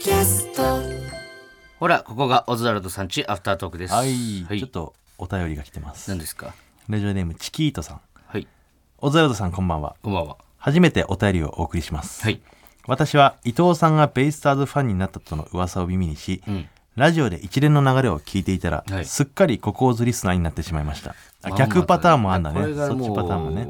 キャスト。ほらここがオズワルドさんちアフタートークです。はい、はい。ちょっとお便りが来てます。何ですか？ラジオネームチキートさん。はい。オズワルドさんこんばんは。こんばんは。初めてお便りをお送りします、はい。私は伊藤さんがベイスターズファンになったとの噂を耳にし、んラジオで一連の流れを聞いていたら、はい。すっかりココーズリスナーになってしまいました。逆パターンもあんだね。これがそっちパターンもね。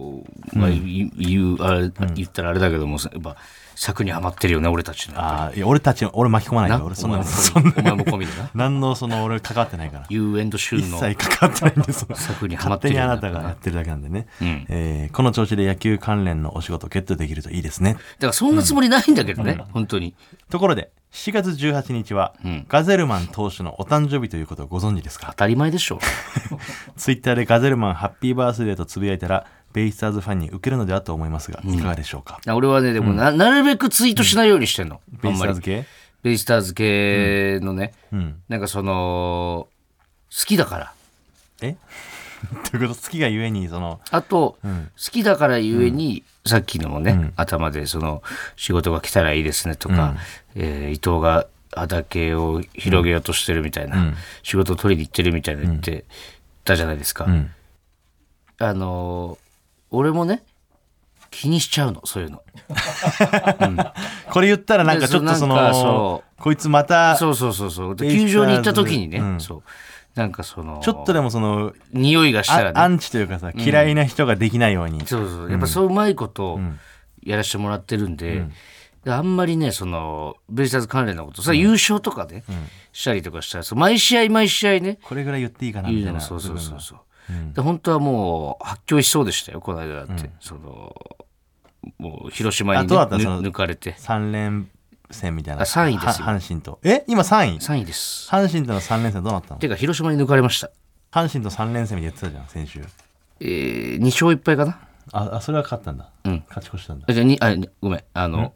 まあ、言うあれ言ったらあれだけども、やっぱ尺にはまってるよね俺たちの。ああいや俺たち俺巻き込まないなよ。俺そんなお前もそんな。お前も込みでな何のその俺関わってないから You and シュ一ーの切関わってないんです策にはまっ勝手にあなたがやってるだけなんでね、んえーこの調子で野球関連のお仕事ゲットできるといいですねだからそんなつもりないんだけどね、本当にところで4月18日は、ん。ガゼルマン投手のお誕生日ということをご存知ですか？当たり前でしょ。ツイッターでガゼルマンハッピーバースデーとつぶやいたらベイスターズファンに受けるのではと思いますが、いかがでしょうか？俺はねでもな,、なるべくツイートしないようにしてんの、ベイあん。まりスターズ系？ベイスターズ系のね、うん。なんかその好きだから。え？ということ好きがゆえにそのあと、好きだからゆえに、さっきのもね、頭でその仕事が来たらいいですねとか、えー伊藤が畑を広げようとしてるみたいな、仕事を取りに行ってるみたいな言ってたじゃないですか。ん。あのー俺もね気にしちゃうのそういうの。これ言ったらなんかちょっとそのそこいつまたそうそうそうそう。球場に行った時にね、うん。そうなんかそのちょっとでもその匂いがしたらね。あアンチというかさ嫌いな人ができないように、そうそうやっぱそううまいことやらせてもらってるんで、であんまりねそのベイスターズ関連のことさ、優勝とかね、したりとかしたらそう毎試合毎試合ねこれぐらい言っていいかな言みたいな。そうそうそうそう、で本当はもう発狂しそうでしたよこの間だって、そのもう広島に、あね、抜かれて。3連戦みたいな。あ三位ですよ。は阪神と。え？今3位？3位です。阪神との3連戦どうなったの？てか広島に抜かれました。阪神と3連戦みたいな言ってたじゃん先週。えー、2勝1敗かな？ああそれは勝ったんだ、うん。勝ち越したんだ。あじゃあにあにごめん。あの、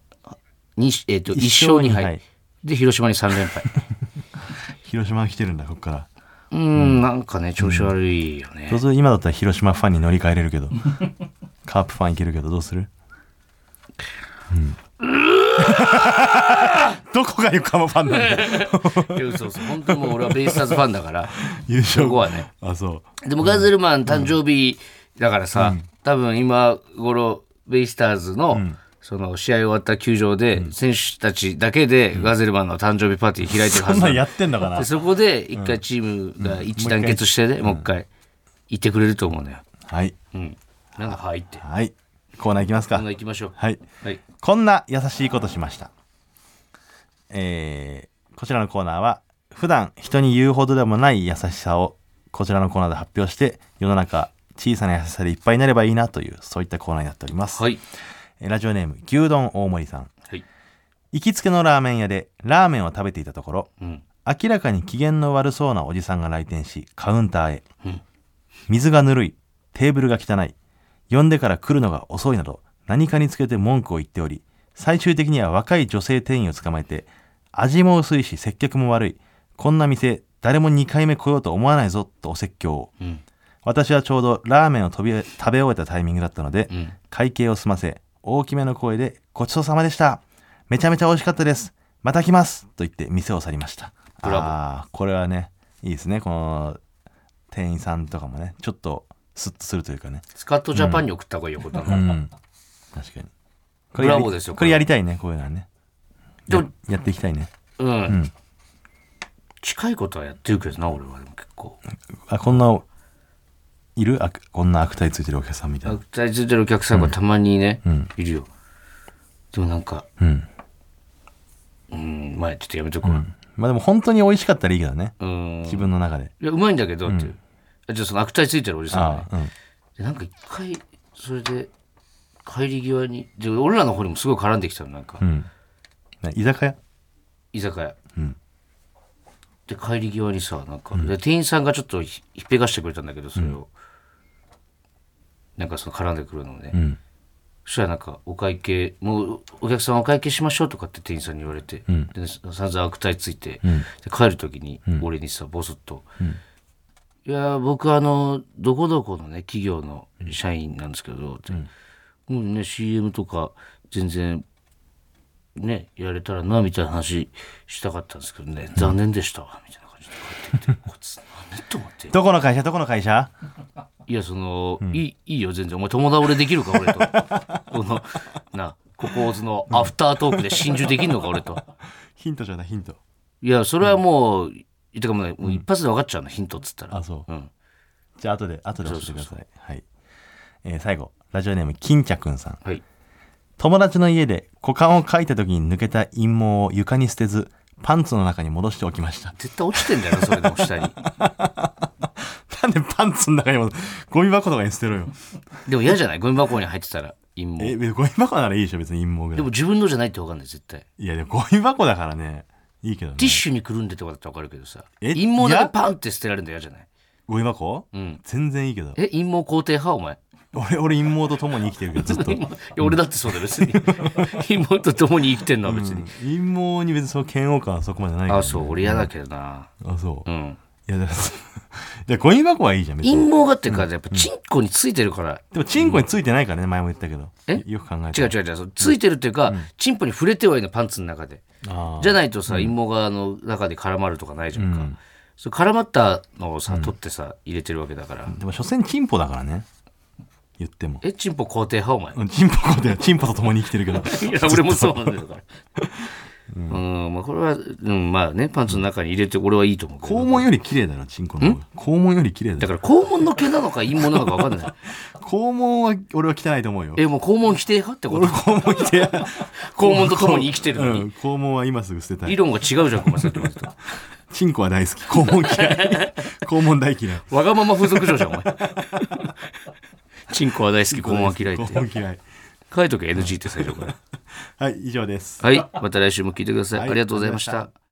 にえっ、と1勝2敗。で広島に3連敗。広島が来てるんだここから。うーん。なんかね調子悪いよね、そうすると今だったら広島ファンに乗り換えれるけど。カープファンいけるけどどうする？どこが横浜ファンなんだよ。そうそう本当にもう俺はベイスターズファンだから。優勝。そこはね。あそう。でもガゼルマン誕生日だからさ、多分今頃ベイスターズの、その試合終わった球場で、選手たちだけでガゼルマンの誕生日パーティー開いてるはずなの。そんやってんのかなでそこで一回チームが一致団結してね、もう一回。行ってくれると思うのよ。はい。うん。なんだ、はいって。はいコーナーいきますかそんな行きましょう。はいはい。こんな優しいことしました。えーこちらのコーナーは、普段人に言うほどでもない優しさを、こちらのコーナーで発表して、世の中、小さな優しさでいっぱいになればいいなという、そういったコーナーになっております。はい。えーラジオネーム、牛丼大森さん。はい。行きつけのラーメン屋でラーメンを食べていたところ、うん。明らかに機嫌の悪そうなおじさんが来店し、カウンターへ。うん水がぬるい、テーブルが汚い、呼んでから来るのが遅いなど、何かにつけて文句を言っており、最終的には若い女性店員を捕まえて、味も薄いし接客も悪い、こんな店、誰も2回目来ようと思わないぞ、とお説教を。うん。私はちょうどラーメンを飛び食べ終えたタイミングだったので、うん。会計を済ませ、大きめの声で、ごちそうさまでした。めちゃめちゃ美味しかったです。また来ます。と言って店を去りました。ブラボーああ、これはね、いいですね。この店員さんとかもね、ちょっとスッとするというかね。スカットジャパンに送った方がいいよ、ことう。ん。確かに。こブれラボーですよこれやりたいね、こういうのはね。でもややっていきたいね。うん。近いことはやってるけどな、俺はでも結構。あ、こんな、いる？あこんな悪態ついてるお客さんみたいな。悪態ついてるお客さんがたまにね、んいるよ。でもなんか、うん。うん、まあちょっとやめとくわ。まあでも本当に美味しかったらいいけどね。うん。自分の中で。いや、うまいんだけどっていう。あじゃあその悪態ついてるおじさんがね。うん。でなんか一回それで帰り際にで俺らの方にもすごい絡んできたのなんか、うん。ね居酒屋？居酒屋、ん。で帰り際にさなんか、で店員さんがちょっとひひっぺがしてくれたんだけどそれを、なんかその絡んでくるのをね、うん。そしたらなんかお会計もうお客さんお会計しましょうとかって店員さんに言われて、ん。で散々悪態ついて、ん。で帰る時に俺にさボソッと「いや僕あのどこどこのね企業の社員なんですけど」って、もうね CM とか全然ねやれたらなみたいな話したかったんですけどね。残念でしたわみたいな感じで。帰ってきてこいつ何と思って。どこの会社？どこの会社？いやその、いいいいよ全然。お前友倒れできるか俺と。このなここのアフタートークで心中できんのか俺と。ヒントじゃないヒント。いやそれはもう、てかもう,、もう一発で分かっちゃうのヒントっつったら。あそう。うん。じゃあ後で後で教えてください。はい、えー最後。ラジオネーム金茶くんさん。はい。友達の家で股間を書いた時に抜けた陰毛を床に捨てずパンツの中に戻しておきました。絶対落ちてんだよなそれの下に。なんでパンツの中にもゴミ箱とかに捨てろよ。でも嫌じゃない？ゴミ箱に入ってたら陰毛。えゴミ箱ならいいでしょ別に陰毛ぐらい。でも自分のじゃないって分かんない絶対。いやでもゴミ箱だからねいいけどね。ティッシュにくるんでとかだったら分かるけどさ。え？陰毛だけパンって捨てられるの嫌じゃない？ゴミ箱？うん。全然いいけど。え？陰毛肯定派？お前。俺俺陰毛と共に生きてるけどずっと。いや俺だってそうだよ別に。陰毛と共に生きてんのは別に、陰毛に別にその嫌悪感はそこまでないから、あそう。俺嫌だけどな。あそう、いうんやだから でゴミ箱はいいじゃん別に。陰毛がっていうかやっぱチンコについてるから。でもチンコについてないからね前も言ったけど。え？よく考えて違う違う違う。そうついてるっていうか、チンポに触れてはいいのパンツの中で。あじゃないとさ陰毛があの中で絡まるとかないじゃんか、それ絡まったのをさ取ってさ入れてるわけだから、あでも所詮チンポだからね。言っても。え？チンポ肯定派？お前。うんチンポこでチンポと共に生きてるけど。いや俺もそうなんだよだからうん、まあこれは、うん、まあねパンツの中に入れて俺はいいと思うけど。肛門より綺麗だなチンコの方が。肛門より綺麗だよだから肛門の毛なのか陰毛なのか分かんない。肛門は俺は汚いと思うよ。えもう肛門否定派ってこと？俺肛門着て 肛門と共に生きてるのに、うん肛門は今すぐ捨てたい。理論が違うじゃんお前さっきまでと。チンコは大好き。肛門嫌い。肛門大嫌い。わがまま風俗嬢じゃんお前。チンコは大好き。肛門は嫌いって。肛門嫌い書いとけ NG って最初から。はい以上です。はいまた来週も聞いてください、はいありがとうございました。ありがとうございました